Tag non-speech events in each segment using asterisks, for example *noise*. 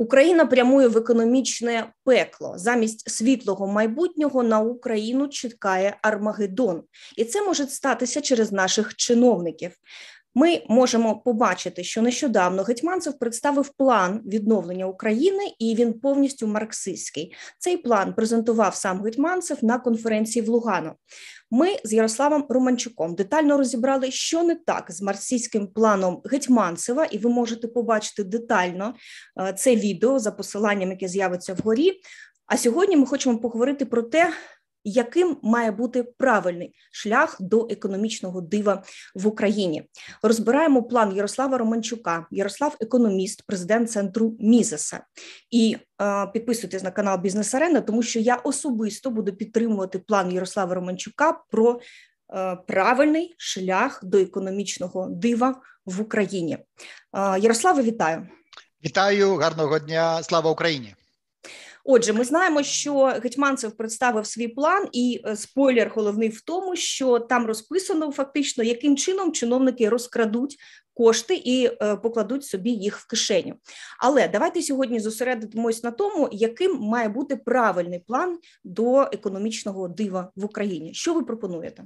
Україна прямує в економічне пекло. Замість світлого майбутнього на Україну чекає Армагеддон, і це може статися через наших чиновників. Ми можемо побачити, що нещодавно Гетьманцев представив план відновлення України, і він повністю марксистський. Цей план презентував сам Гетьманцев на конференції в Лугано. Ми з Ярославом Романчуком детально розібрали, що не так з марксистським планом Гетьманцева, і ви можете побачити детально е, це відео за посиланням, яке з'явиться вгорі. А сьогодні ми хочемо поговорити про те, яким має бути правильний шлях до економічного дива в Україні? Розбираємо план Ярослава Романчука. Ярослав економіст, президент центру Мізеса. І е, підписуйтесь на канал Бізнес Арена, тому що я особисто буду підтримувати план Ярослава Романчука про е, правильний шлях до економічного дива в Україні. Е, Ярославе, вітаю! Вітаю, гарного дня! Слава Україні! Отже, ми знаємо, що Гетьманцев представив свій план, і е, спойлер головний в тому, що там розписано фактично, яким чином чиновники розкрадуть. Кошти і е, покладуть собі їх в кишеню. Але давайте сьогодні зосередимось на тому, яким має бути правильний план до економічного дива в Україні. Що ви пропонуєте?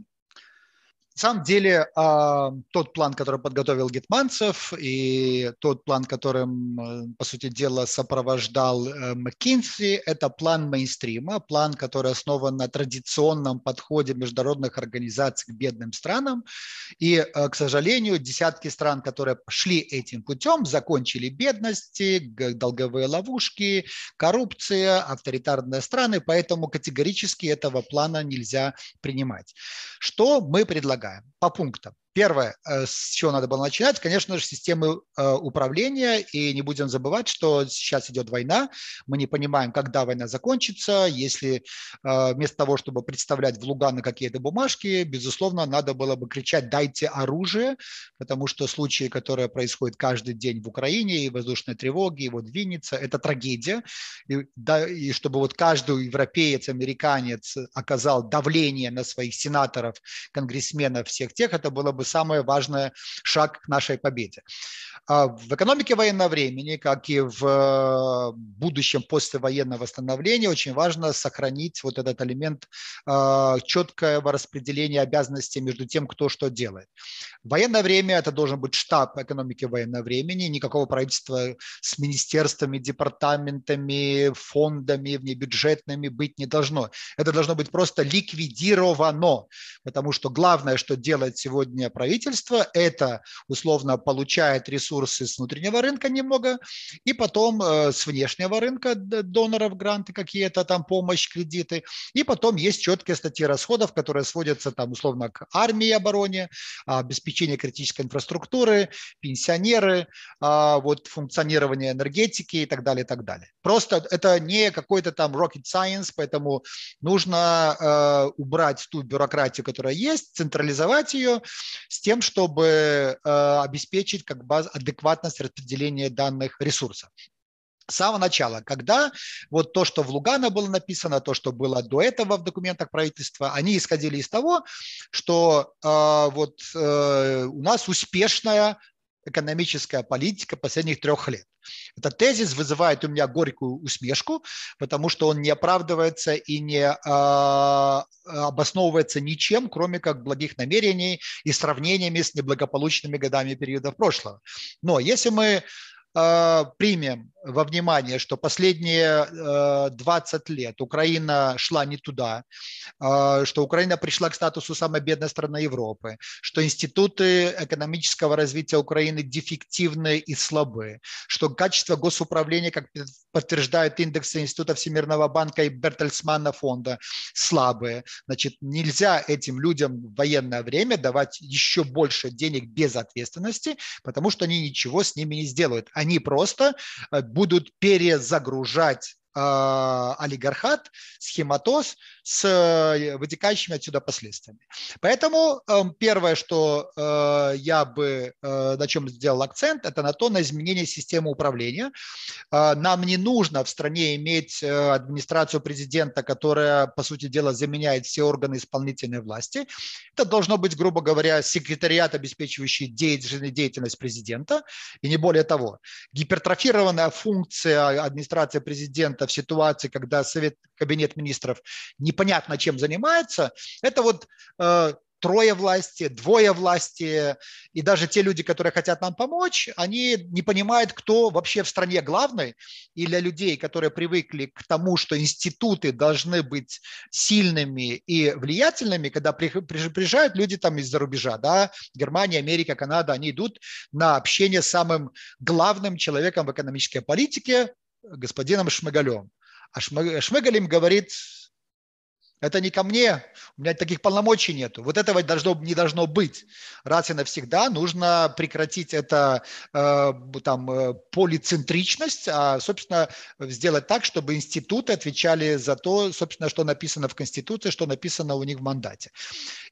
На самом деле, тот план, который подготовил Гетманцев, и тот план, которым, э, по сути дела, сопровождал э, Маккинси, это план мейнстрима, план, который основан на традиционном подходе международных организаций к бедным странам. И, э, к сожалению, десятки стран, которые шли этим путем, закончили бедности, долговые ловушки, коррупция, авторитарные страны, поэтому категорически этого плана нельзя принимать. Что мы предлагаем? Предлагаем по пунктам. Первое, э, с чего надо было начинать, конечно же, системы э, управления. И не будем забывать, что сейчас идет война. Мы не понимаем, когда война закончится. Если э, вместо того, чтобы представлять в Луганы какие-то бумажки, безусловно, надо было бы кричать «дайте оружие», потому что случаи, которые происходят каждый день в Украине, и воздушной тревоги, и вот Винница, это трагедия. И, да, и чтобы вот каждый европеец, американец оказал давление на своих сенаторов, конгрессменов, всех тех, это было бы самый важный шаг к нашей победе. А в экономике военного времени, как и в э, будущем послевоенного восстановления, очень важно сохранить вот этот элемент э, четкого распределения обязанностей между тем, кто что делает. В военное время это должен быть штаб экономики военного времени, никакого правительства с министерствами, департаментами, фондами внебюджетными быть не должно. Это должно быть просто ликвидировано, потому что главное, что делает сегодня правительство, это условно получает ресурсы с внутреннего рынка немного, и потом э, с внешнего рынка доноров, гранты какие-то, там помощь, кредиты, и потом есть четкие статьи расходов, которые сводятся там условно к армии и обороне, обеспечение критической инфраструктуры, пенсионеры, а, вот функционирование энергетики и так далее, и так далее. Просто это не какой-то там rocket science, поэтому нужно э, убрать ту бюрократию, которая есть, централизовать ее, с тем, чтобы э, обеспечить как бы адекватность распределения данных ресурсов. С самого начала, когда вот то, что в Лугано было написано, то, что было до этого в документах правительства, они исходили из того, что э, вот э, у нас успешная экономическая политика последних трех лет. Этот тезис вызывает у меня горькую усмешку, потому что он не оправдывается и не э, обосновывается ничем, кроме как благих намерений и сравнениями с неблагополучными годами периодов прошлого. Но если мы примем во внимание, что последние 20 лет Украина шла не туда, что Украина пришла к статусу самой бедной страны Европы, что институты экономического развития Украины дефективны и слабы, что качество госуправления, как подтверждают индексы Института Всемирного банка и Бертельсмана фонда, слабые. Значит, нельзя этим людям в военное время давать еще больше денег без ответственности, потому что они ничего с ними не сделают. Они просто будут перезагружать э, олигархат, схематоз с э, вытекающими отсюда последствиями. Поэтому эм, первое, что э, я бы на чем сделал акцент, это на то, на изменение системы управления. Нам не нужно в стране иметь администрацию президента, которая, по сути дела, заменяет все органы исполнительной власти. Это должно быть, грубо говоря, секретариат, обеспечивающий деятельность президента, и не более того. Гипертрофированная функция администрации президента в ситуации, когда Совет, Кабинет министров непонятно чем занимается, это вот э, трое власти, двое власти, и даже те люди, которые хотят нам помочь, они не понимают, кто вообще в стране главный. И для людей, которые привыкли к тому, что институты должны быть сильными и влиятельными, когда приезжают люди там из-за рубежа, да, Германия, Америка, Канада, они идут на общение с самым главным человеком в экономической политике, господином Шмыгалем. А Шмыгаль говорит, это не ко мне, у меня таких полномочий нету. Вот этого должно, не должно быть. Раз и навсегда нужно прекратить это э, там, э, полицентричность, а, собственно, сделать так, чтобы институты отвечали за то, собственно, что написано в Конституции, что написано у них в мандате.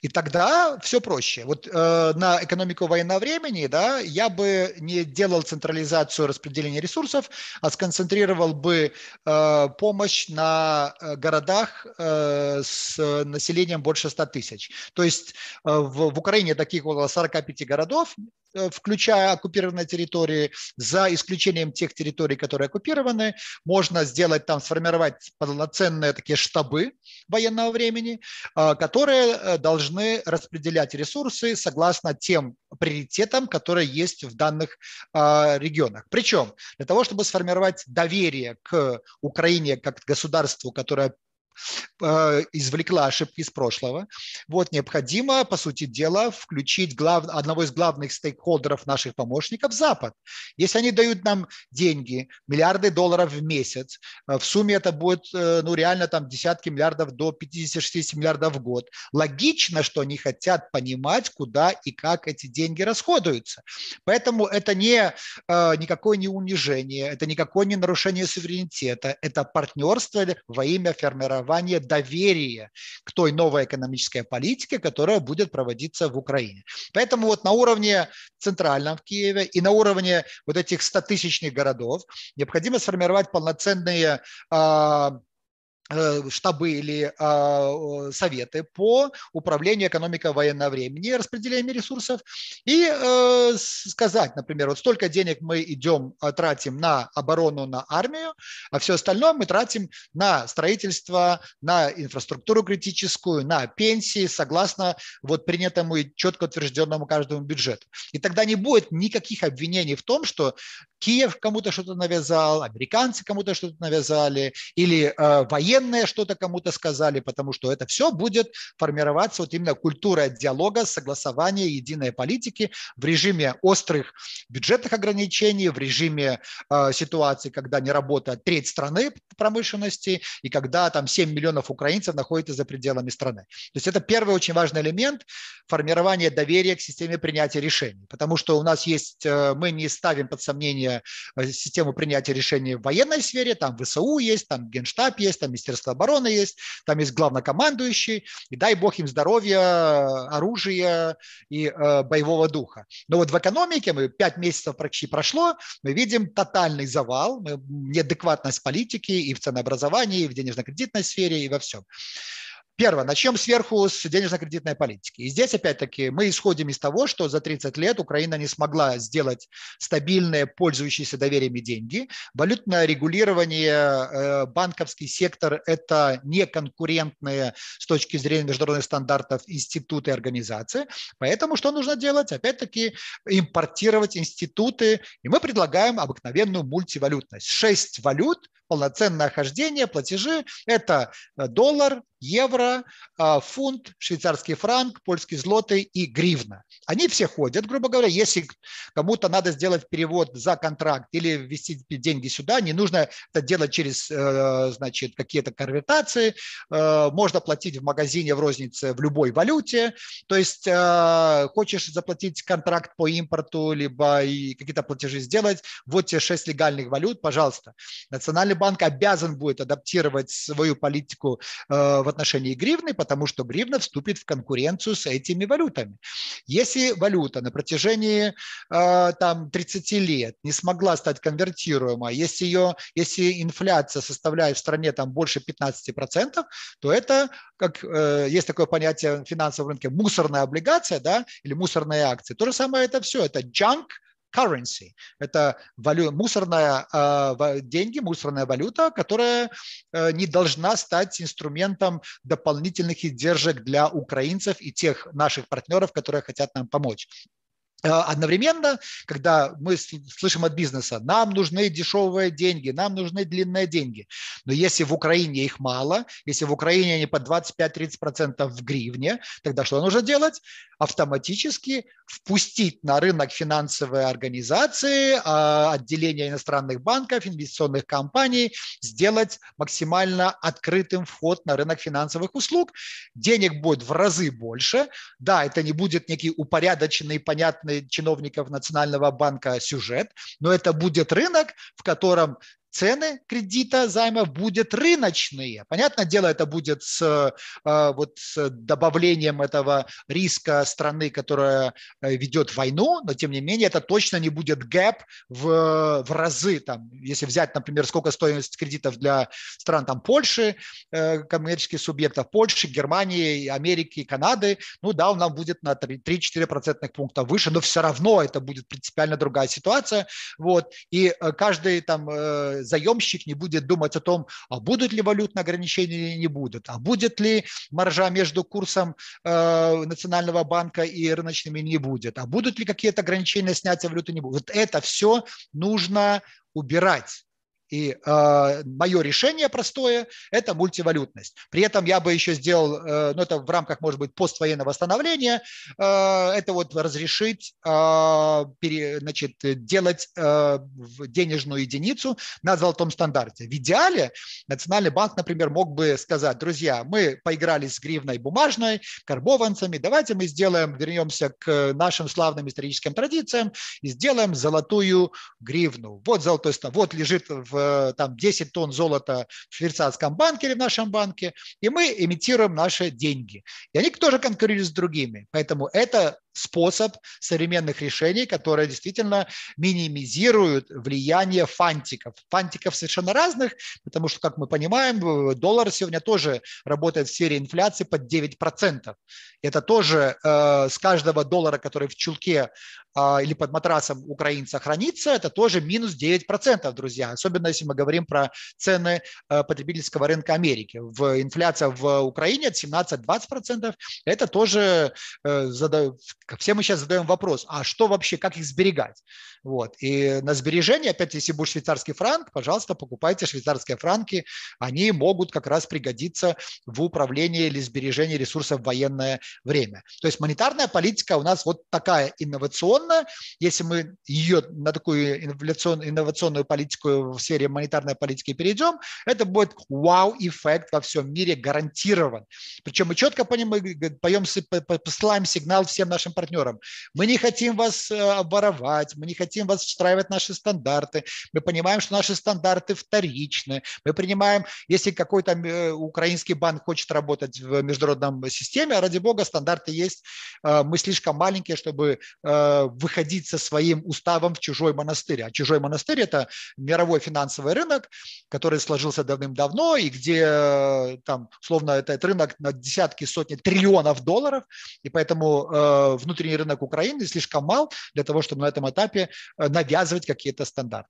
И тогда все проще. Вот э, на экономику военного времени да, я бы не делал централизацию распределения ресурсов, а сконцентрировал бы э, помощь на э, городах, э, с э, населением больше 100 тысяч. То есть э, в, в Украине таких около 45 городов, э, включая оккупированные территории, за исключением тех территорий, которые оккупированы, можно сделать там, сформировать полноценные такие штабы военного времени, которые должны распределять ресурсы согласно тем приоритетам, которые есть в данных регионах. Причем для того, чтобы сформировать доверие к Украине как государству, которое извлекла ошибки из прошлого. Вот необходимо, по сути дела, включить глав, одного из главных стейкхолдеров наших помощников – Запад. Если они дают нам деньги, миллиарды долларов в месяц, э, в сумме это будет э, ну, реально там десятки миллиардов до 50-60 миллиардов в год. Логично, что они хотят понимать, куда и как эти деньги расходуются. Поэтому это не, никакое не унижение, это никакое не нарушение суверенитета, это партнерство во имя формирования формирование доверия к той новой экономической политике, которая будет проводиться в Украине. Поэтому вот на уровне центральном в Киеве и на уровне вот этих 100-тысячных городов необходимо сформировать полноценные а, штабы или а, советы по управлению экономикой военного времени, распределением ресурсов и э, сказать, например, вот столько денег мы идем, а, тратим на оборону, на армию, а все остальное мы тратим на строительство, на инфраструктуру критическую, на пенсии, согласно вот принятому и четко утвержденному каждому бюджету. И тогда не будет никаких обвинений в том, что Киев кому-то что-то навязал, американцы кому-то что-то навязали, или э, военные что-то кому-то сказали, потому что это все будет формироваться вот именно культура диалога, согласования единой политики в режиме острых бюджетных ограничений, в режиме э, ситуации, когда не работает треть страны промышленности и когда там 7 миллионов украинцев находятся за пределами страны. То есть это первый очень важный элемент формирования доверия к системе принятия решений, потому что у нас есть, э, мы не ставим под сомнение Э, систему принятия решений в военной сфере, там ВСУ есть, там Генштаб есть, там Министерство обороны есть, там есть главнокомандующий, и дай бог им здоровья, оружия и э, боевого духа. Но вот в экономике, мы пять месяцев почти прошло, мы видим тотальный завал, неадекватность политики и в ценообразовании, и в денежно-кредитной сфере, и во всем. Первое, начнем сверху с денежно-кредитной политики. И здесь, опять-таки, мы исходим из того, что за 30 лет Украина не смогла сделать стабильные, пользующиеся довериями деньги. Валютное регулирование, э, банковский сектор – это не конкурентные с точки зрения международных стандартов институты и организации. Поэтому что нужно делать? Опять-таки, импортировать институты. И мы предлагаем обыкновенную мультивалютность. Шесть валют полноценное хождение, платежи – это э, доллар, евро, а, фунт, швейцарский франк, польский злотый и гривна. Они все ходят, грубо говоря. Если кому-то надо сделать перевод за контракт или ввести деньги сюда, не нужно это делать через э, значит, какие-то конвертации. Э, можно платить в магазине в рознице в любой валюте. То есть хочешь заплатить контракт по импорту, либо и какие-то платежи сделать, вот те шесть легальных валют, пожалуйста. Национальный банк обязан будет адаптировать свою политику э, в отношении гривны, потому что гривна вступит в конкуренцию с этими валютами. Если валюта на протяжении э, там, 30 лет не смогла стать конвертируемой, если, ее, если инфляция составляет в стране там, больше 15%, то это, как э, есть такое понятие в финансовом рынке, мусорная облигация да, или мусорные акции. То же самое это все, это junk currency. Это валю, мусорная э, деньги, мусорная валюта, которая э, не должна стать инструментом дополнительных издержек для украинцев и тех наших партнеров, которые хотят нам помочь. Э, одновременно, когда мы слышим от бизнеса, нам нужны дешевые деньги, нам нужны длинные деньги. Но если в Украине их мало, если в Украине они по 25-30% в гривне, тогда что нужно делать? Автоматически впустить на рынок финансовые организации, а, отделения иностранных банков, инвестиционных компаний, сделать максимально открытым вход на рынок финансовых услуг. Денег будет в разы больше. Да, это не будет некий упорядоченный, понятный чиновников Национального банка сюжет, но это будет рынок, в котором цены кредита займа будут рыночные. Понятное дело, это будет с, э, вот, с добавлением этого риска страны, которая э, ведет войну, но тем не менее это точно не будет гэп в, в разы. Там, если взять, например, сколько стоимость кредитов для стран там, Польши, э, коммерческих субъектов Польши, Германии, Америки, Канады, ну да, он нам будет на 3-4 процентных пункта выше, но все равно это будет принципиально другая ситуация. Вот. И каждый там заемщик не будет думать о том, а будут ли валютные ограничения или не будут, а будет ли маржа между курсом э, Национального банка и рыночными не будет, а будут ли какие-то ограничения снятия валюты не будет. Вот это все нужно убирать. И э, мое решение простое – это мультивалютность. При этом я бы еще сделал, э, ну это в рамках, может быть, поствоенного восстановления, э, это вот разрешить, э, пере, значит, делать э, денежную единицу на золотом стандарте. В идеале Национальный банк, например, мог бы сказать, друзья, мы поиграли с гривной бумажной, карбованцами, давайте мы сделаем, вернемся к нашим славным историческим традициям и сделаем золотую гривну. Вот золотой вот лежит в там 10 тонн золота в швейцарском банке или в нашем банке, и мы имитируем наши деньги. И они тоже конкурируют с другими. Поэтому это способ современных решений, которые действительно минимизируют влияние фантиков. Фантиков совершенно разных, потому что, как мы понимаем, доллар сегодня тоже работает в сфере инфляции под 9%. Это тоже э, с каждого доллара, который в чулке э, или под матрасом украинца хранится, это тоже минус 9%, друзья. Особенно если мы говорим про цены э, потребительского рынка Америки. В, инфляция в Украине от 17-20%. Это тоже э, все мы сейчас задаем вопрос, а что вообще, как их сберегать? Вот. И на сбережение, опять, если будет швейцарский франк, пожалуйста, покупайте швейцарские франки, они могут как раз пригодиться в управлении или сбережении ресурсов в военное время. То есть монетарная политика у нас вот такая инновационная, если мы ее на такую инновационную, инновационную политику в сфере монетарной политики перейдем, это будет вау-эффект во всем мире гарантирован. Причем мы четко понимаем, поем, посылаем сигнал всем нашим нашим партнерам. Мы не хотим вас э, оборовать, мы не хотим вас встраивать наши стандарты. Мы понимаем, что наши стандарты вторичны. Мы принимаем, если какой-то э, украинский банк хочет работать в международном системе, ради бога, стандарты есть. Э, мы слишком маленькие, чтобы выходить со своим уставом в чужой монастырь. А чужой монастырь – это мировой финансовый рынок, который сложился давным-давно, и где там, словно этот рынок на десятки, сотни триллионов долларов, и поэтому внутренний рынок Украины слишком мал для того, чтобы на этом этапе э, навязывать какие-то стандарти.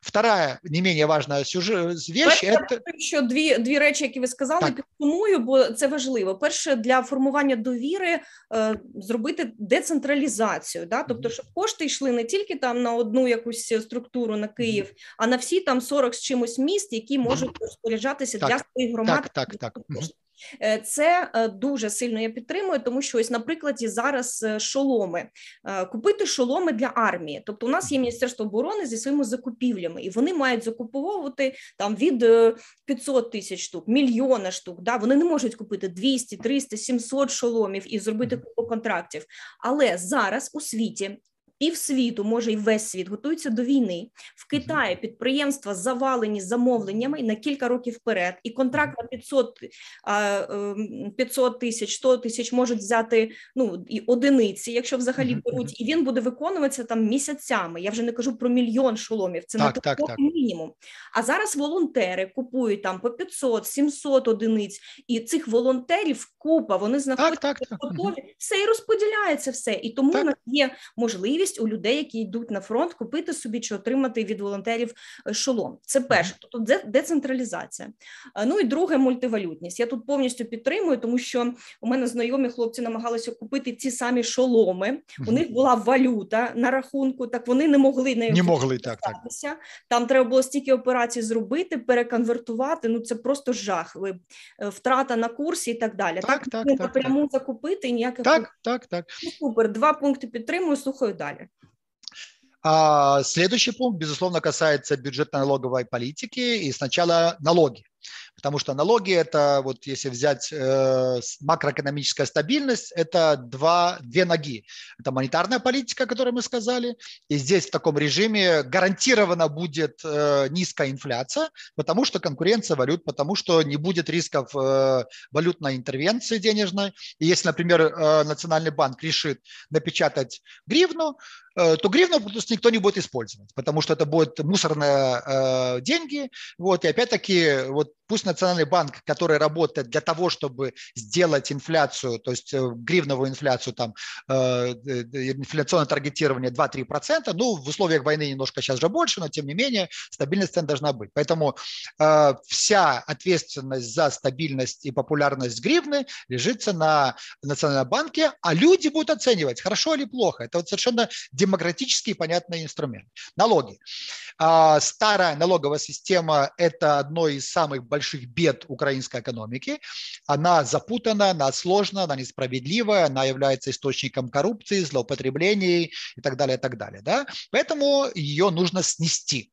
Вторая не менее важна вещь – это… Що дві, дві речі, які ви сказали, так. підсумую, бо це важливо. Перше, для формування довіри е, зробити децентралізацію, да? тобто, щоб кошти йшли не тільки там на одну якусь структуру на Київ, mm-hmm. а на всі там 40 з чимось міст, які можуть розпоряджатися для своїх громад. Так, так, так. Е, це е, дуже сильно я підтримую, тому що ось, наприклад, зараз е, шоломи купити шоломи для армії. Тобто, у нас є міністерство оборони зі своїми закупівлями, і вони мають закуповувати там від 500 тисяч штук, мільйона штук. Да? Вони не можуть купити 200, 300, 700 шоломів і зробити купу контрактів. Але зараз у світі Півсвіту, може і весь світ, готується до війни. В Китаї підприємства завалені замовленнями на кілька років вперед, і контракт на 500 500 ем, тисяч, 100 тисяч можуть взяти ну і одиниці, якщо взагалі беруть, і він буде виконуватися там місяцями. Я вже не кажу про мільйон шоломів. Це так, на так, так. мінімум. А зараз волонтери купують там по 500, 700 одиниць, і цих волонтерів купа вони знаходять так, так, готові. Все і розподіляється все. І тому так. у нас є можливість у людей, які йдуть на фронт, купити собі чи отримати від волонтерів е, шолом. Це перше, тобто децентралізація. Ну і друге мультивалютність. Я тут повністю підтримую, тому що у мене знайомі хлопці намагалися купити ці самі шоломи. У них була валюта на рахунку, так вони не могли нею не могли так, так. Там треба було стільки операцій зробити, переконвертувати. Ну це просто жах. Е, втрата на курсі і так далі. Так, так, так напряму так, закупити ніяких так, так, так. Ну, супер. Два пункти підтримую. Слухаю далі. А, следующий пункт, безусловно, касается бюджетно-налоговой политики и сначала налоги. Потому что налоги – это, вот если взять э, макроэкономическая стабильность, это два, две ноги. Это монетарная политика, о которой мы сказали, и здесь в таком режиме гарантированно будет э, низкая инфляция, потому что конкуренция валют, потому что не будет рисков э, валютной интервенции денежной. И если, например, э, Национальный банк решит напечатать гривну, э, то гривну просто никто не будет использовать, потому что это будут мусорные э, деньги. Вот, и опять-таки, вот пусть Национальный банк, который работает для того, чтобы сделать инфляцию, то есть э, гривновую инфляцию, там, э, э, инфляционное таргетирование 2-3%, ну, в условиях войны немножко сейчас же больше, но тем не менее стабильность цен должна быть. Поэтому вся ответственность за стабильность и популярность гривны лежится на Национальном банке, а люди будут оценивать, хорошо или плохо. Это вот совершенно демократический и понятный инструмент. Налоги. А, старая налоговая система – это одно из самых больших бед украинской экономики. Она запутана, она сложна, она несправедливая, она является источником коррупции, злоупотреблений и так далее, и так далее. Да? Поэтому ее нужно снести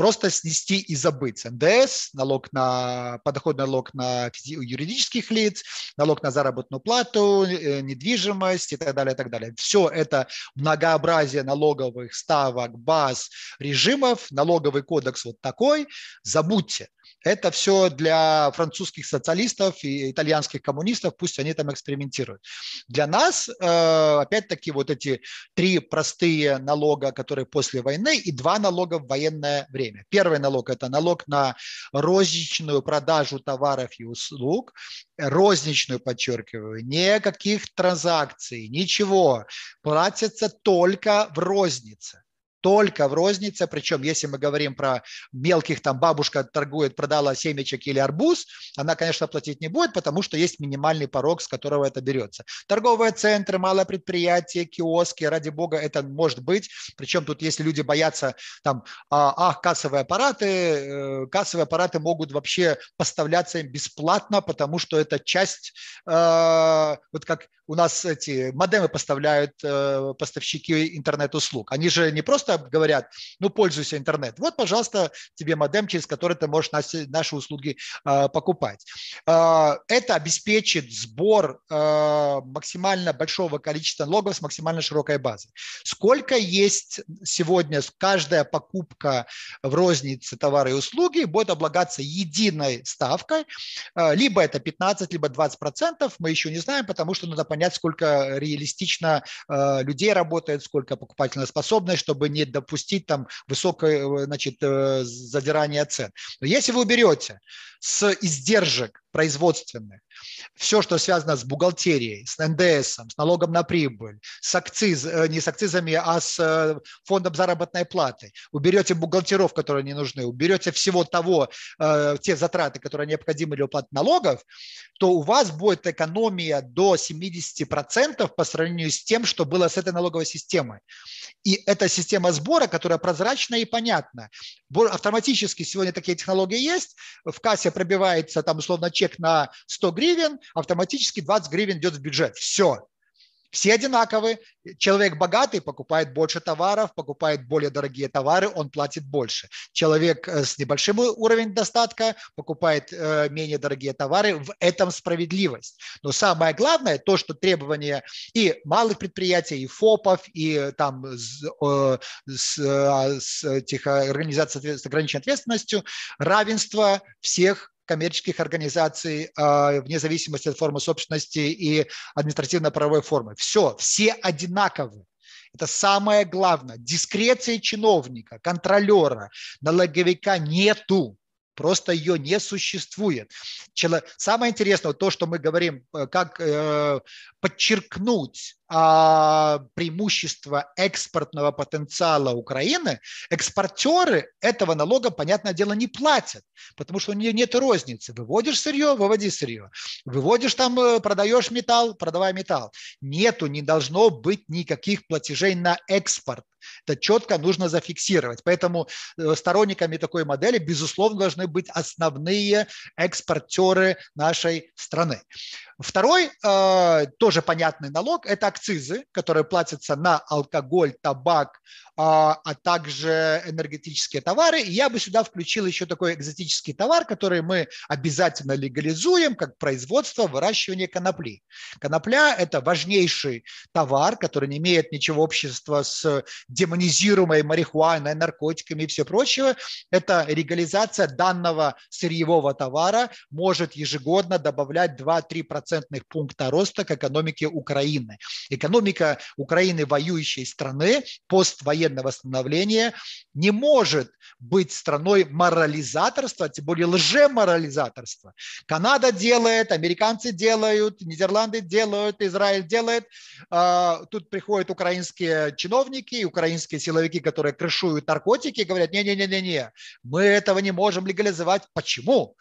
просто снести и забыть. НДС, налог на подоходный налог на юридических лиц, налог на заработную плату, э, недвижимость и так далее, и так далее. Все это многообразие налоговых ставок, баз, режимов, налоговый кодекс вот такой, забудьте. Это все для французских социалистов и итальянских коммунистов, пусть они там экспериментируют. Для нас, э, опять-таки, вот эти три простые налога, которые после войны, и два налога в военное время. Первый налог – это налог на розничную продажу товаров и услуг, розничную, подчеркиваю, никаких транзакций, ничего, платится только в рознице только в рознице, причем если мы говорим про мелких, там бабушка торгует, продала семечек или арбуз, она, конечно, платить не будет, потому что есть минимальный порог, с которого это берется. Торговые центры, малое предприятие, киоски, ради бога, это может быть, причем тут, если люди боятся, там, а, ах, кассовые аппараты, э, кассовые аппараты могут вообще поставляться им бесплатно, потому что это часть, э, вот как у нас эти модемы поставляют э, поставщики интернет-услуг. Они же не просто говорят, ну, пользуйся интернет. Вот, пожалуйста, тебе модем, через который ты можешь наши, наши услуги э, покупать. Э, это обеспечит сбор э, максимально большого количества налогов с максимально широкой базой. Сколько есть сегодня каждая покупка в рознице товары и услуги будет облагаться единой ставкой, либо это 15, либо 20 процентов, мы еще не знаем, потому что надо понять, сколько реалистично людей работает, сколько покупательная способность, чтобы не допустить там высокое э, значит, э, задирание цен. Но если вы уберете с издержек производственных, все, что связано с бухгалтерией, с НДС, с налогом на прибыль, с акциз, э, не с акцизами, а с э, фондом заработной платы, уберете бухгалтеров, которые не нужны, уберете всего того, э, те затраты, которые необходимы для уплаты налогов, то у вас будет экономия до 70% по сравнению с тем, что было с этой налоговой системой. И эта система сбора, которая прозрачна и понятна. Автоматически сегодня такие технологии есть. В кассе пробивается там условно чек на 100 гривен, автоматически 20 гривен идет в бюджет. Все. Все одинаковые. Человек богатый покупает больше товаров, покупает более дорогие товары, он платит больше. Человек э, с небольшим уровнем достатка покупает э, менее дорогие товары. В этом справедливость. Но самое главное, то, что требования и малых предприятий, и ФОПов, и там с, с, с этих организаций с ограниченной ответственностью, равенство всех коммерческих организаций а, вне зависимости от формы собственности и административно-правовой формы. Все, все одинаковы. Это самое главное. Дискреции чиновника, контролера, налоговика нету. Просто ее не существует. Самое интересное, то, что мы говорим, э, как э, подчеркнуть а, преимущество экспортного потенциала Украины, экспортеры этого налога, понятное дело, не платят, потому что у нее нет розницы. Выводишь сырье, выводи сырье. Выводишь там, э, продаешь металл, продавай металл. Нету, не должно быть никаких платежей на экспорт. Это четко нужно зафиксировать. Поэтому э, сторонниками такой модели, безусловно, должны быть основные экспортеры нашей страны. Второй, э, тоже понятный налог, это акцизы, которые платятся на алкоголь, табак, а, а также энергетические товары. И я бы сюда включил еще такой экзотический товар, который мы обязательно легализуем, как производство, выращивание конопли. Конопля – это важнейший товар, который не имеет ничего общества с демонизируемой марихуаной, наркотиками и все прочее. Это легализация данного сырьевого товара может ежегодно добавлять 2-3 процентных пункта роста к экономике Украины. Экономика Украины, воюющей страны, поствоенной военного восстановления не может быть страной морализаторства, тем более лжеморализаторства. Канада делает, американцы делают, Нидерланды делают, Израиль делает. А, тут приходят украинские чиновники, украинские силовики, которые крышуют наркотики, говорят, не-не-не-не, мы этого не можем легализовать. Почему?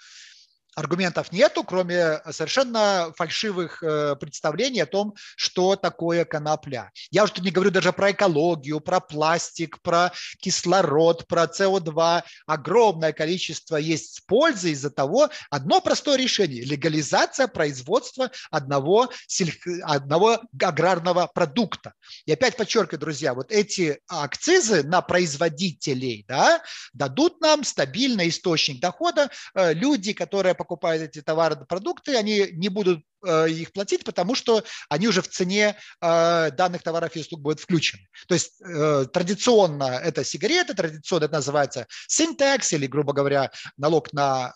Аргументов нету, кроме совершенно фальшивых э, представлений о том, что такое конопля. Я уже тут не говорю даже про экологию, про пластик, про кислород, про СО2. Огромное количество есть пользы из-за того, одно простое решение – легализация производства одного, одного аграрного продукта. И опять подчеркиваю, друзья, вот эти акцизы на производителей да, дадут нам стабильный источник дохода. Э, люди, которые покупают эти товары, продукты, они не будут Э, их платить, потому что они уже в цене э, данных товаров и услуг будут включены. То есть э, традиционно это сигареты, традиционно это называется синтекс или, грубо говоря, налог на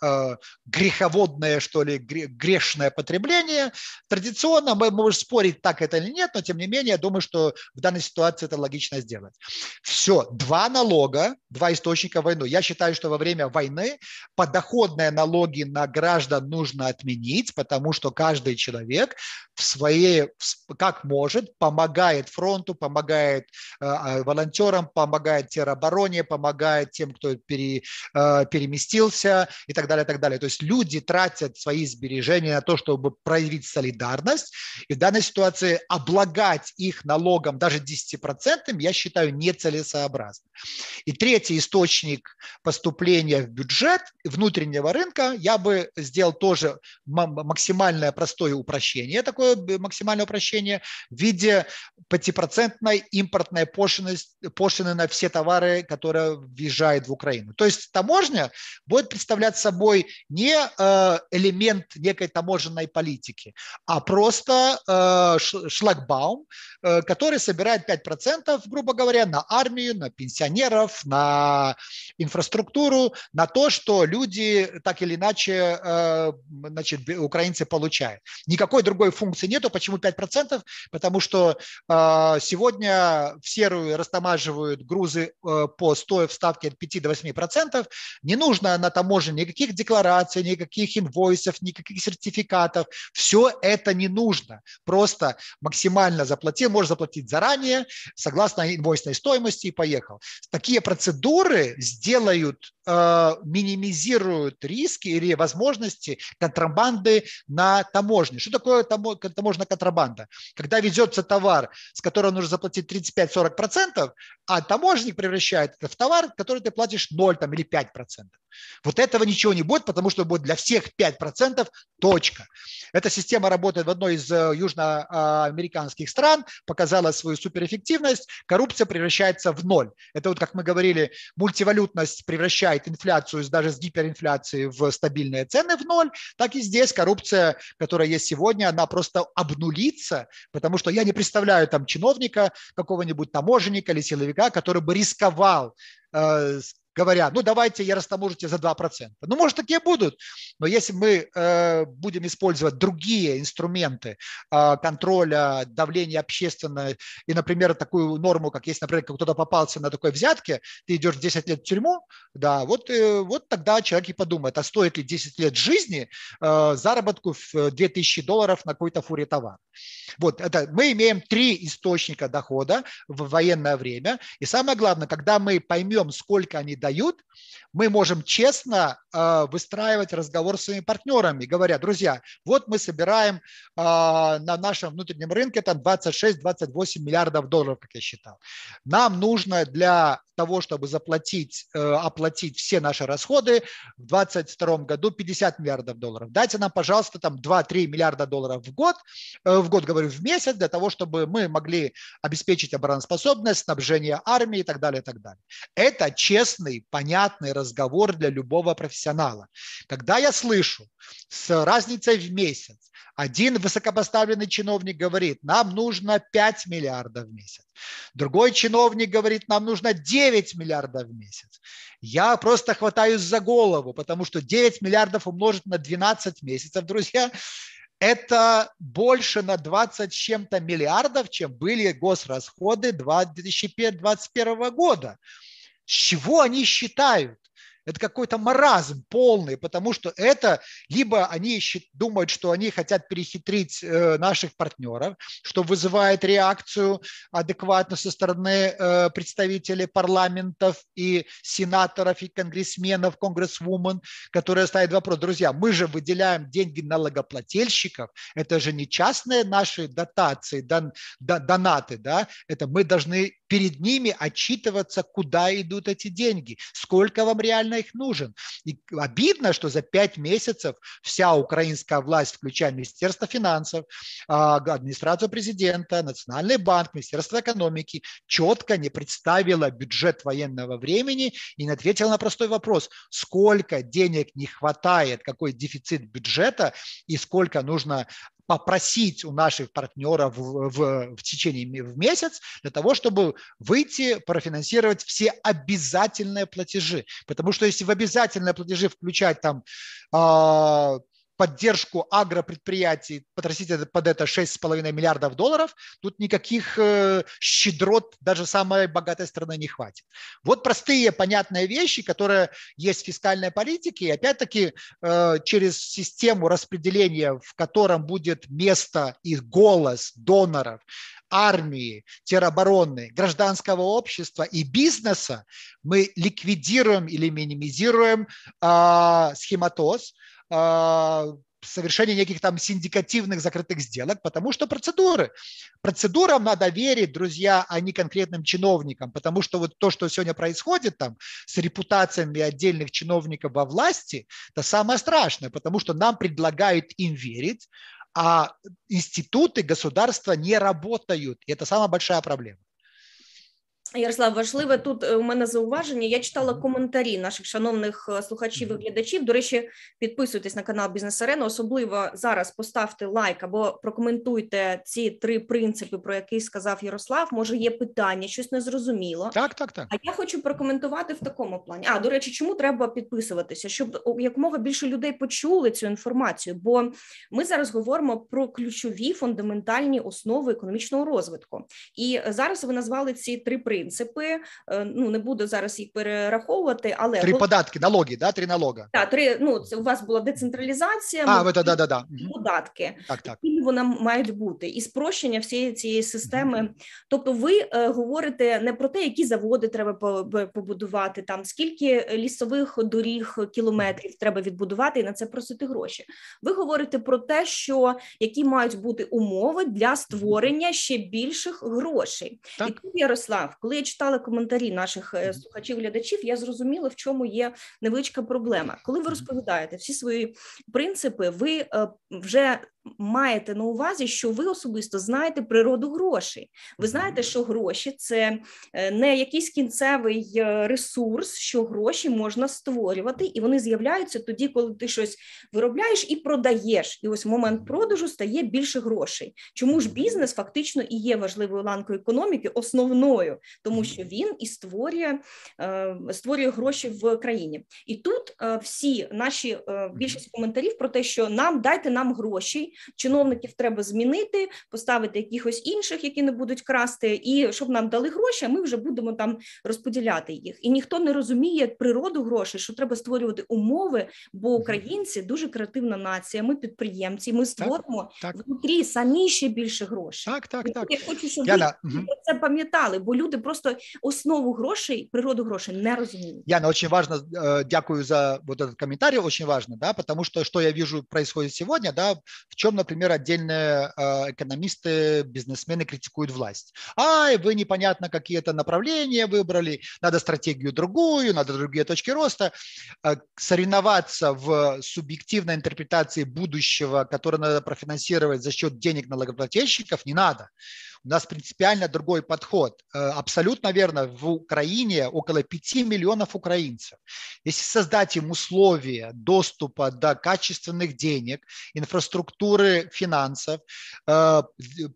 греховодное, что ли, грешное потребление. Традиционно мы можем спорить, так это или нет, но тем не менее, я думаю, что в данной ситуации это логично сделать. Все, два налога, два источника войны. Я считаю, что во время войны подоходные налоги на граждан нужно отменить, потому что каждый человек в своей, как может, помогает фронту, помогает э, а, волонтерам, помогает теробороне, помогает тем, кто пере, э, переместился и так далее, и так далее. То есть люди тратят свои сбережения на то, чтобы проявить солидарность, и в данной ситуации облагать их налогом даже 10% я считаю нецелесообразно. И третий источник поступления в бюджет внутреннего рынка я бы сделал тоже максимальное простое простое упрощение, такое максимальное упрощение в виде пятипроцентной импортной пошлины, пошлины на все товары, которые въезжают в Украину. То есть таможня будет представлять собой не э, элемент некой таможенной политики, а просто э, шлагбаум, э, который собирает 5%, грубо говоря, на армию, на пенсионеров, на инфраструктуру, на то, что люди так или иначе, значит, украинцы получают. Никакой другой функции нету. Почему 5%? Потому что э, сегодня в серую растамаживают грузы э, по стоя в ставке от 5 до 8%. Не нужно на таможне никаких деклараций, никаких инвойсов, никаких сертификатов. Все это не нужно. Просто максимально заплатил, можешь заплатить заранее, согласно инвойсной стоимости и поехал. Такие процедуры сделают Э, минимизируют риски или возможности контрабанды на таможне. Что такое таможенная контрабанда? Когда везется товар, с которого нужно заплатить 35-40%, а таможенник превращает это в товар, который ты платишь 0 там, или 5%. Вот этого ничего не будет, потому что будет для всех 5% точка. Эта система работает в одной из э, южноамериканских стран, показала свою суперэффективность, коррупция превращается в ноль. Это вот, как мы говорили, мультивалютность превращает инфляцию даже с гиперинфляции в стабильные цены в ноль, так и здесь коррупция, которая есть сегодня, она просто обнулится, потому что я не представляю там чиновника, какого-нибудь таможенника или силовика, который бы рисковал э, говоря, ну давайте я растаможите за 2%. Ну, может, такие будут, но если мы э, будем использовать другие инструменты э, контроля, давления общественного, и, например, такую норму, как есть, например, кто-то попался на такой взятке, ты идешь 10 лет в тюрьму, да, вот, э, вот тогда человек и подумает, а стоит ли 10 лет жизни э, заработку в 2000 долларов на какой-то фуре товара. Вот это мы имеем три источника дохода в военное время, и самое главное, когда мы поймем, сколько они дают, мы можем честно э, выстраивать разговор с своими партнерами, говоря, друзья, вот мы собираем э, на нашем внутреннем рынке там 26-28 миллиардов долларов, как я считал. Нам нужно для того, чтобы заплатить, э, оплатить все наши расходы в 2022 году 50 миллиардов долларов. Дайте нам, пожалуйста, там 2-3 миллиарда долларов в год, в год, говорю, в месяц, для того, чтобы мы могли обеспечить обороноспособность, снабжение армии и так далее, и так далее. Это честный, понятный разговор для любого профессионала. Когда я слышу с разницей в месяц, один высокопоставленный чиновник говорит, нам нужно 5 миллиардов в месяц. Другой чиновник говорит, нам нужно 9 миллиардов в месяц. Я просто хватаюсь за голову, потому что 9 миллиардов умножить на 12 месяцев, друзья, это больше на 20 с чем-то миллиардов, чем были госрасходы 2021 года. С чего они считают? Это какой-то маразм полный, потому что это либо они думают, что они хотят перехитрить э, наших партнеров, что вызывает реакцию адекватно со стороны э, представителей парламентов и сенаторов и конгрессменов, конгрессвумен, которые ставят вопрос, друзья, мы же выделяем деньги налогоплательщиков, это же не частные наши дотации, дон, донаты, да, это мы должны перед ними отчитываться, куда идут эти деньги, сколько вам реально их нужен. И обидно, что за пять месяцев вся украинская власть, включая Министерство финансов, а, администрацию президента, Национальный банк, Министерство экономики, четко не представила бюджет военного времени и не ответила на простой вопрос, сколько денег не хватает, какой дефицит бюджета и сколько нужно попросить у наших партнеров в, в, в течение в месяц для того, чтобы выйти, профинансировать все обязательные платежи. Потому что если в обязательные платежи включать там э, поддержку агропредприятий, потрясить под это 6,5 миллиардов долларов, тут никаких э, щедрот даже самой богатой страны не хватит. Вот простые, понятные вещи, которые есть в фискальной политике, и опять-таки э, через систему распределения, в котором будет место и голос доноров, армии, теробороны, гражданского общества и бизнеса, мы ликвидируем или минимизируем э, схематоз, а, совершение неких там синдикативных закрытых сделок, потому что процедуры. Процедурам надо верить, друзья, а не конкретным чиновникам, потому что вот то, что сегодня происходит там с репутациями отдельных чиновников во власти, это самое страшное, потому что нам предлагают им верить, а институты государства не работают. И это самая большая проблема. Ярослав, важливе тут е, у мене зауваження. Я читала коментарі наших шановних е, слухачів і глядачів. До речі, підписуйтесь на канал Бізнес Арена. Особливо зараз поставте лайк або прокоментуйте ці три принципи, про які сказав Ярослав. Може, є питання, щось незрозуміло. Так, так, так. А я хочу прокоментувати в такому плані. А до речі, чому треба підписуватися? Щоб якомога більше людей почули цю інформацію? Бо ми зараз говоримо про ключові фундаментальні основи економічного розвитку. І зараз ви назвали ці три принципи принципи. Е, ну не буду зараз їх перераховувати, але три податки, налоги, да, три налога. Так, три ну це у вас була децентралізація. А, ми, да, да, да. податки, так, так. які вони мають бути, і спрощення всієї цієї системи. Mm-hmm. Тобто, ви е, говорите не про те, які заводи треба побудувати, там скільки лісових доріг кілометрів треба відбудувати, і на це просити гроші. Ви говорите про те, що які мають бути умови для створення ще більших грошей, так. і тут Ярослав, коли коли я читала коментарі наших слухачів-глядачів, я зрозуміла, в чому є невеличка проблема. Коли ви розповідаєте всі свої принципи, ви вже маєте на увазі, що ви особисто знаєте природу грошей. Ви знаєте, що гроші це е, не якийсь кінцевий е, ресурс, що гроші можна створювати, і вони з'являються тоді, коли ти щось виробляєш і продаєш. І ось в момент продажу стає більше грошей. Чому ж бізнес фактично і є важливою ланкою економіки, основною, тому що він і створює е, створює гроші в країні. І тут всі наші більшість коментарів про те, що нам дайте нам гроші чиновників треба змінити, поставити якихось інших, які не будуть красти, і щоб нам дали гроші, а ми вже будемо там розподіляти їх. І ніхто не розуміє природу грошей, що треба створювати умови, бо українці дуже креативна нація. Ми підприємці, ми створимо так, так. внутрі самі ще більше грошей. Так, так, так. Я хочу, щоб Яна, ви угу. це пам'ятали, бо люди просто основу грошей, природу грошей не розуміють. Яна, очень важно, э, дякую за вот этот комментарий, очень важно, да, потому что что я вижу происходит сегодня, да, в чем, например, отдельные а, экономисты, бизнесмены критикуют власть. Ай, вы непонятно какие-то направления выбрали, надо стратегию другую, надо другие точки роста. А, соревноваться в субъективной интерпретации будущего, которое надо профинансировать за счет денег налогоплательщиков, не надо. У нас принципиально другой подход. Э, абсолютно верно, в Украине около 5 миллионов украинцев. Если создать им условия доступа до качественных денег, инфраструктуры финансов, э,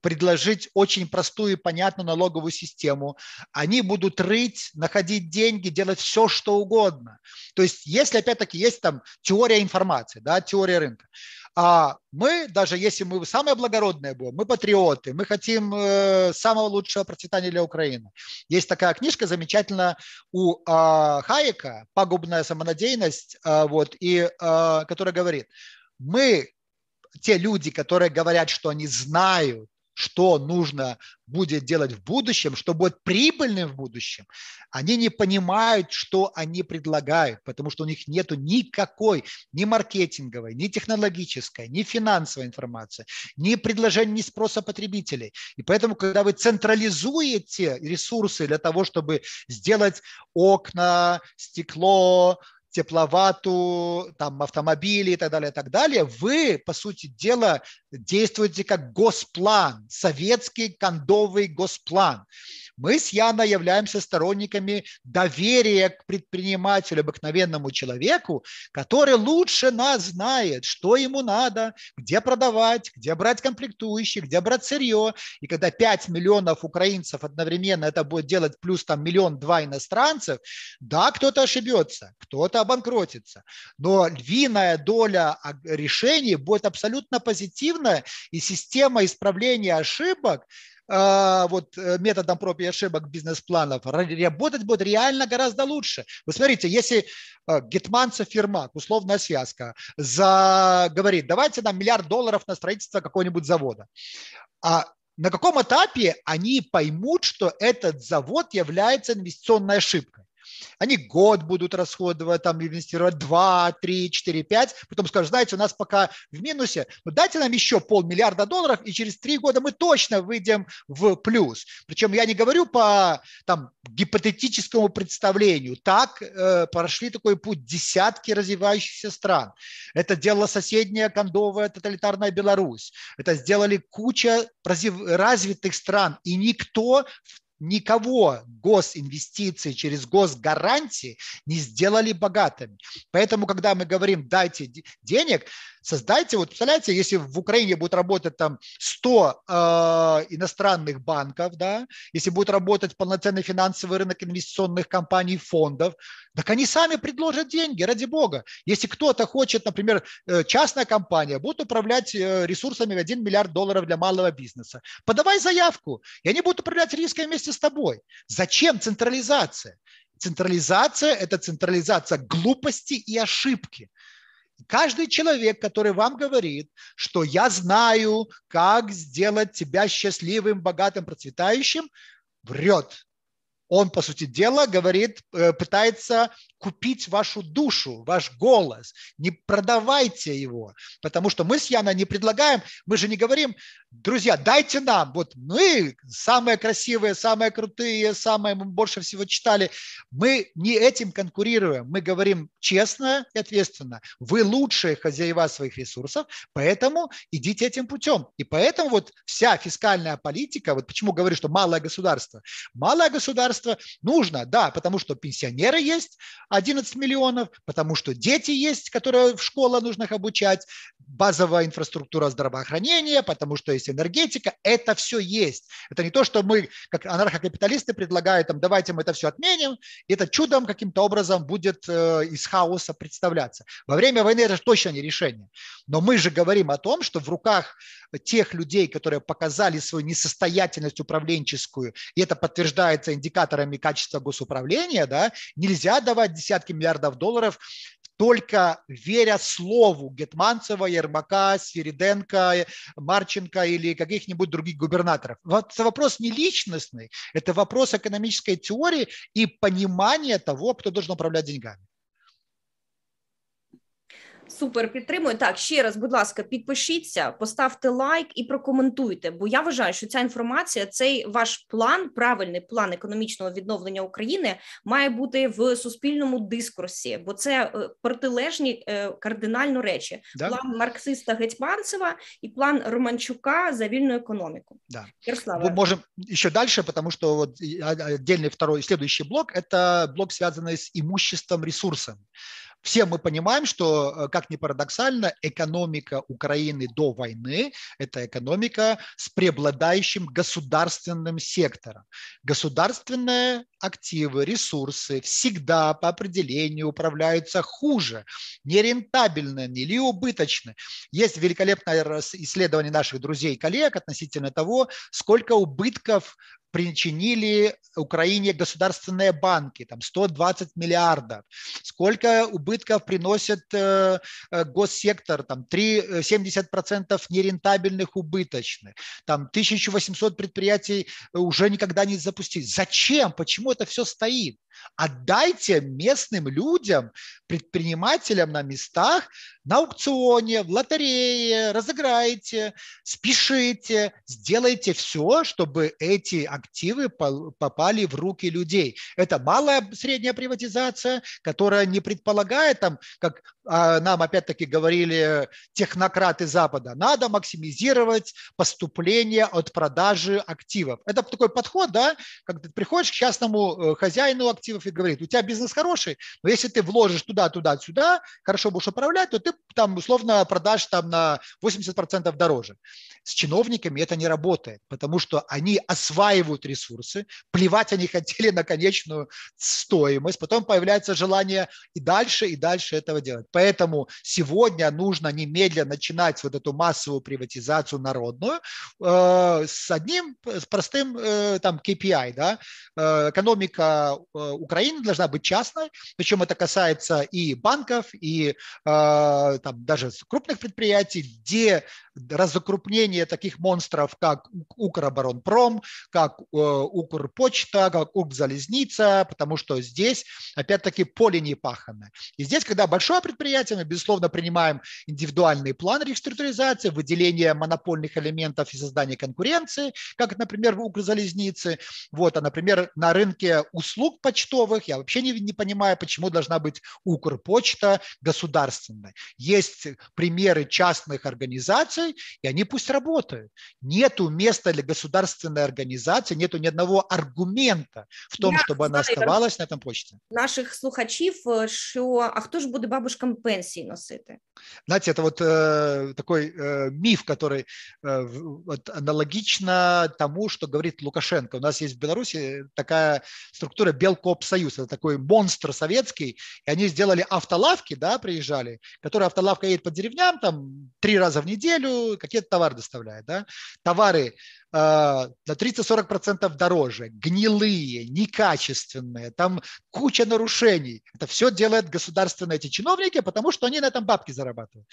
предложить очень простую и понятную налоговую систему, они будут рыть, находить деньги, делать все, что угодно. То есть, если, опять-таки, есть там теория информации, да, теория рынка, а мы, даже если мы самые благородные будем, мы патриоты, мы хотим э, самого лучшего процветания для Украины. Есть такая книжка замечательная у э, Хайека «Пагубная самонадеянность», э, вот, и, э, которая говорит, мы, те люди, которые говорят, что они знают, что нужно будет делать в будущем, что будет прибыльным в будущем, они не понимают, что они предлагают, потому что у них нет никакой ни маркетинговой, ни технологической, ни финансовой информации, ни предложений, ни спроса потребителей. И поэтому, когда вы централизуете ресурсы для того, чтобы сделать окна, стекло, тепловату, там, автомобили и так далее, и так далее, вы, по сути дела, действуете как госплан, советский кондовый госплан. Мы с Яной являемся сторонниками доверия к предпринимателю, обыкновенному человеку, который лучше нас знает, что ему надо, где продавать, где брать комплектующие, где брать сырье. И когда 5 миллионов украинцев одновременно это будет делать плюс там миллион-два иностранцев, да, кто-то ошибется, кто-то обанкротится. Но львиная доля решений будет абсолютно позитивная, и система исправления ошибок а, вот э, методом проб и ошибок бизнес-планов работать будет реально гораздо лучше. Вы смотрите, если э, Гетманцев фирма, условная связка, за, говорит, давайте нам миллиард долларов на строительство какого-нибудь завода, а на каком этапе они поймут, что этот завод является инвестиционной ошибкой? Они год будут расходовать, там инвестировать 2, 3, 4, 5, потом скажут, знаете, у нас пока в минусе, но дайте нам еще полмиллиарда долларов, и через три года мы точно выйдем в плюс. Причем я не говорю по там, гипотетическому представлению. Так э, прошли такой путь десятки развивающихся стран. Это делала соседняя кондовая тоталитарная Беларусь. Это сделали куча развитых стран. И никто в никого госинвестиции через госгарантии не сделали богатыми. Поэтому, когда мы говорим «дайте денег», Создайте, вот представляете, если в Украине будет работать там 100 э, иностранных банков, да, если будет работать полноценный финансовый рынок инвестиционных компаний, фондов, так они сами предложат деньги, ради бога. Если кто-то хочет, например, э, частная компания будет управлять э, ресурсами в 1 миллиард долларов для малого бизнеса, подавай заявку, и они будут управлять рисками вместе с тобой. Зачем централизация? Централизация – это централизация глупости и ошибки. Каждый человек, который вам говорит, что я знаю, как сделать тебя счастливым, богатым, процветающим, врет. Он, по сути дела, говорит, э, пытается купить вашу душу, ваш голос. Не продавайте его, потому что мы с Яной не предлагаем, мы же не говорим, друзья, дайте нам, вот мы самые красивые, самые крутые, самые мы больше всего читали. Мы не этим конкурируем, мы говорим честно и ответственно. Вы лучшие хозяева своих ресурсов, поэтому идите этим путем. И поэтому вот вся фискальная политика, вот почему говорю, что малое государство. Малое государство нужно, да, потому что пенсионеры есть, 11 миллионов, потому что дети есть, которые в школах нужно их обучать, базовая инфраструктура здравоохранения, потому что есть энергетика, это все есть. Это не то, что мы, как анархокапиталисты, предлагают, там, давайте мы это все отменим, и это чудом каким-то образом будет э, из хаоса представляться. Во время войны это точно не решение. Но мы же говорим о том, что в руках тех людей, которые показали свою несостоятельность управленческую, и это подтверждается индикаторами качества госуправления, да, нельзя давать десятки миллиардов долларов только веря слову Гетманцева, Ермака, Свириденко, Марченко или каких-нибудь других губернаторов. Это вопрос не личностный, это вопрос экономической теории и понимания того, кто должен управлять деньгами. Супер підтримую. Так, ще раз, будь ласка, підпишіться, поставте лайк і прокоментуйте. Бо я вважаю, що ця інформація, цей ваш план, правильний план економічного відновлення України, має бути в суспільному дискурсі, бо це е, протилежні е, кардинально речі: да. план марксиста Гетьманцева і план Романчука за вільну економіку. Да. Ярослава. Мы можем еще дальше, потому что вот отдельный второй следующий блок – это блок, связанный с имуществом, ресурсом. Все мы понимаем, что, э, как ни парадоксально, экономика Украины до войны – это экономика с преобладающим государственным сектором. Государственные активы, ресурсы всегда по определению управляются хуже, нерентабельно или убыточны. Есть великолепное исследование наших друзей и коллег относительно того, сколько убытков причинили Украине государственные банки, там 120 миллиардов. Сколько убытков приносит э, э госсектор, там 3, 70% э, нерентабельных убыточных, там 1800 предприятий уже никогда не запустить. Зачем? Почему это все стоит? Отдайте местным людям, предпринимателям на местах на аукционе, в лотерее, разыграйте, спешите, сделайте все, чтобы эти активы попали в руки людей. Это малая средняя приватизация, которая не предполагает, там, как нам опять-таки говорили технократы Запада, надо максимизировать поступление от продажи активов. Это такой подход, да, когда ты приходишь к частному э, хозяину активов и говорит, у тебя бизнес хороший, но если ты вложишь туда, туда, сюда, хорошо будешь управлять, то ты там условно продашь там на 80% дороже. С чиновниками это не работает, потому что они осваивают ресурсы, плевать они *laughs* хотели на конечную стоимость, потом появляется желание и дальше, и дальше этого делать. Поэтому сегодня нужно немедленно начинать вот эту массовую приватизацию народную э, с одним, с простым э, там KPI, да, э, экономика э, Украины должна быть частной, причем это касается и банков, и э, там, даже крупных предприятий, где разокрупнение таких монстров, как Укроборонпром, как э, Укрпочта, как Укрзалезница, потому что здесь, опять-таки, поле не пахано. И здесь, когда большое предприятие, мы, безусловно, принимаем индивидуальный план реструктуризации, выделение монопольных элементов и создание конкуренции, как, например, в Укрзалезнице. Вот, а, например, на рынке услуг почтовых я вообще не, не понимаю, почему должна быть Укрпочта государственной. Есть примеры частных организаций, организаций, и они пусть работают. Нету места для государственной организации, нету ни одного аргумента в том, Я чтобы знаю, она оставалась на этом почте. Наших слухачів, що а хто ж буде бабушкам пенсії носити? Знаете, это вот э, такой э, миф, который э, вот, аналогично тому, что говорит Лукашенко. У нас есть в Беларуси такая структура Белкоп-Союз, это такой монстр советский, и они сделали автолавки, да, приезжали, которые автолавка едет по деревням там три раза в неделю, какие-то товары доставляет. Да? Товары на 30-40% дороже, гнилые, некачественные, там куча нарушений. Это все делают государственные эти чиновники, потому что они на этом бабки зарабатывают.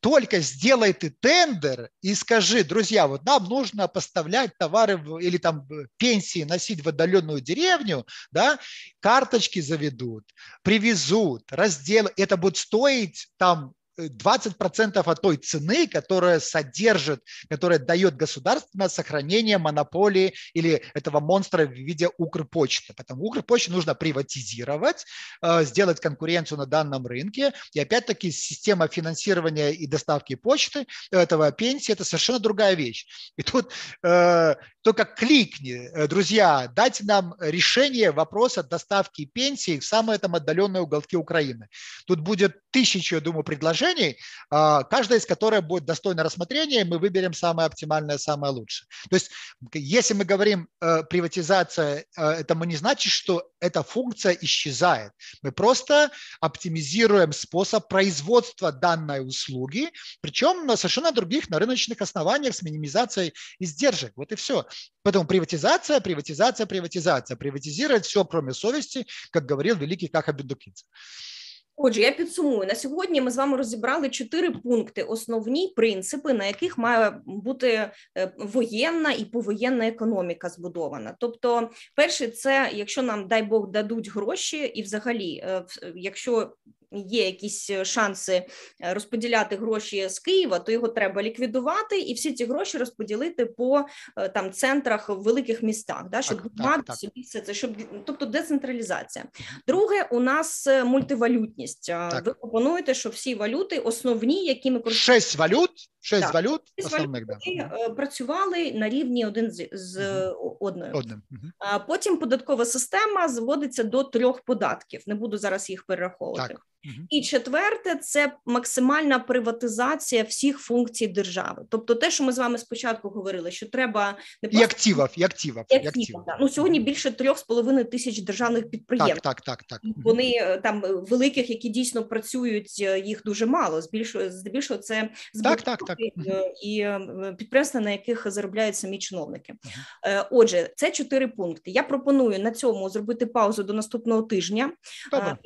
Только сделай ты тендер и скажи, друзья, вот нам нужно поставлять товары или там пенсии носить в отдаленную деревню, да, карточки заведут, привезут, раздел, это будет стоить там 20% от той цены, которая содержит, которая дает государство на сохранение монополии или этого монстра в виде Укрпочты. Поэтому Укрпочту нужно приватизировать, э, сделать конкуренцию на данном рынке. И опять-таки система финансирования и доставки почты, этого пенсии, это совершенно другая вещь. И тут э, только кликни, э, друзья, дайте нам решение вопроса доставки пенсии в самые там отдаленные уголки Украины. Тут будет тысячу, я думаю, предложений, а, каждая из которых будет достойно рассмотрения, и мы выберем самое оптимальное, самое лучшее. То есть, если мы говорим э, приватизация, э, это мы не значит, что эта функция исчезает. Мы просто оптимизируем способ производства данной услуги, причем на совершенно других, на рыночных основаниях с минимизацией издержек. Вот и все. Поэтому приватизация, приватизация, приватизация. Приватизировать все, кроме совести, как говорил великий Каха Бендукидзе. Отже, я підсумую на сьогодні. Ми з вами розібрали чотири пункти: основні принципи, на яких має бути е, воєнна і повоєнна економіка збудована. Тобто, перше, це якщо нам дай Бог дадуть гроші, і взагалі, е, якщо є якісь е, шанси е, розподіляти гроші з Києва, то його треба ліквідувати і всі ці гроші розподілити по е, там центрах в великих містах, да, щоб мати собі все це, щоб тобто децентралізація. Друге, у нас мультивалютність. Так. Ви пропонуєте, що всі валюти основні, які ми користуємося. Шесть валют. Шесть валют основних да. працювали на рівні один з, з угу. одною. Одним. Угу. А потім податкова система зводиться до трьох податків. Не буду зараз їх перераховувати. Так. І четверте це максимальна приватизація всіх функцій держави. Тобто, те, що ми з вами спочатку говорили, що треба не просто... і активів, і активів. І активів, да. Ну сьогодні більше трьох з половиною тисяч державних підприємств. Так, так, так, так. Вони е, там е, великих, які дійсно працюють, е, їх дуже мало. Збільшує здебільшого це так, так, так. І підприємства, на яких заробляють самі чиновники. Отже, це чотири пункти. Я пропоную на цьому зробити паузу до наступного тижня. Добре.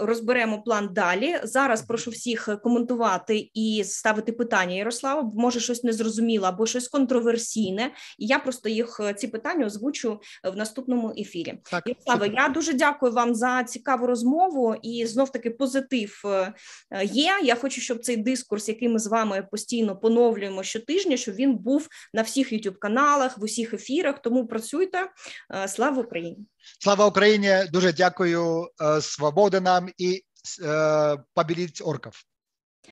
Розберемо план далі. Зараз прошу всіх коментувати і ставити питання. Ярослава, може щось не зрозуміло або щось контроверсійне. І я просто їх ці питання озвучу в наступному ефірі. Так, Ярослава, я дуже дякую вам за цікаву розмову і знов таки позитив е, є. Я хочу, щоб цей дискурс, який ми з вами постійно поновлюємо щотижня, щоб він був на всіх youtube каналах, в усіх ефірах. Тому працюйте. Е, слава Україні! Слава Україні! Дуже дякую. Е, свободи нам і побіліть орков.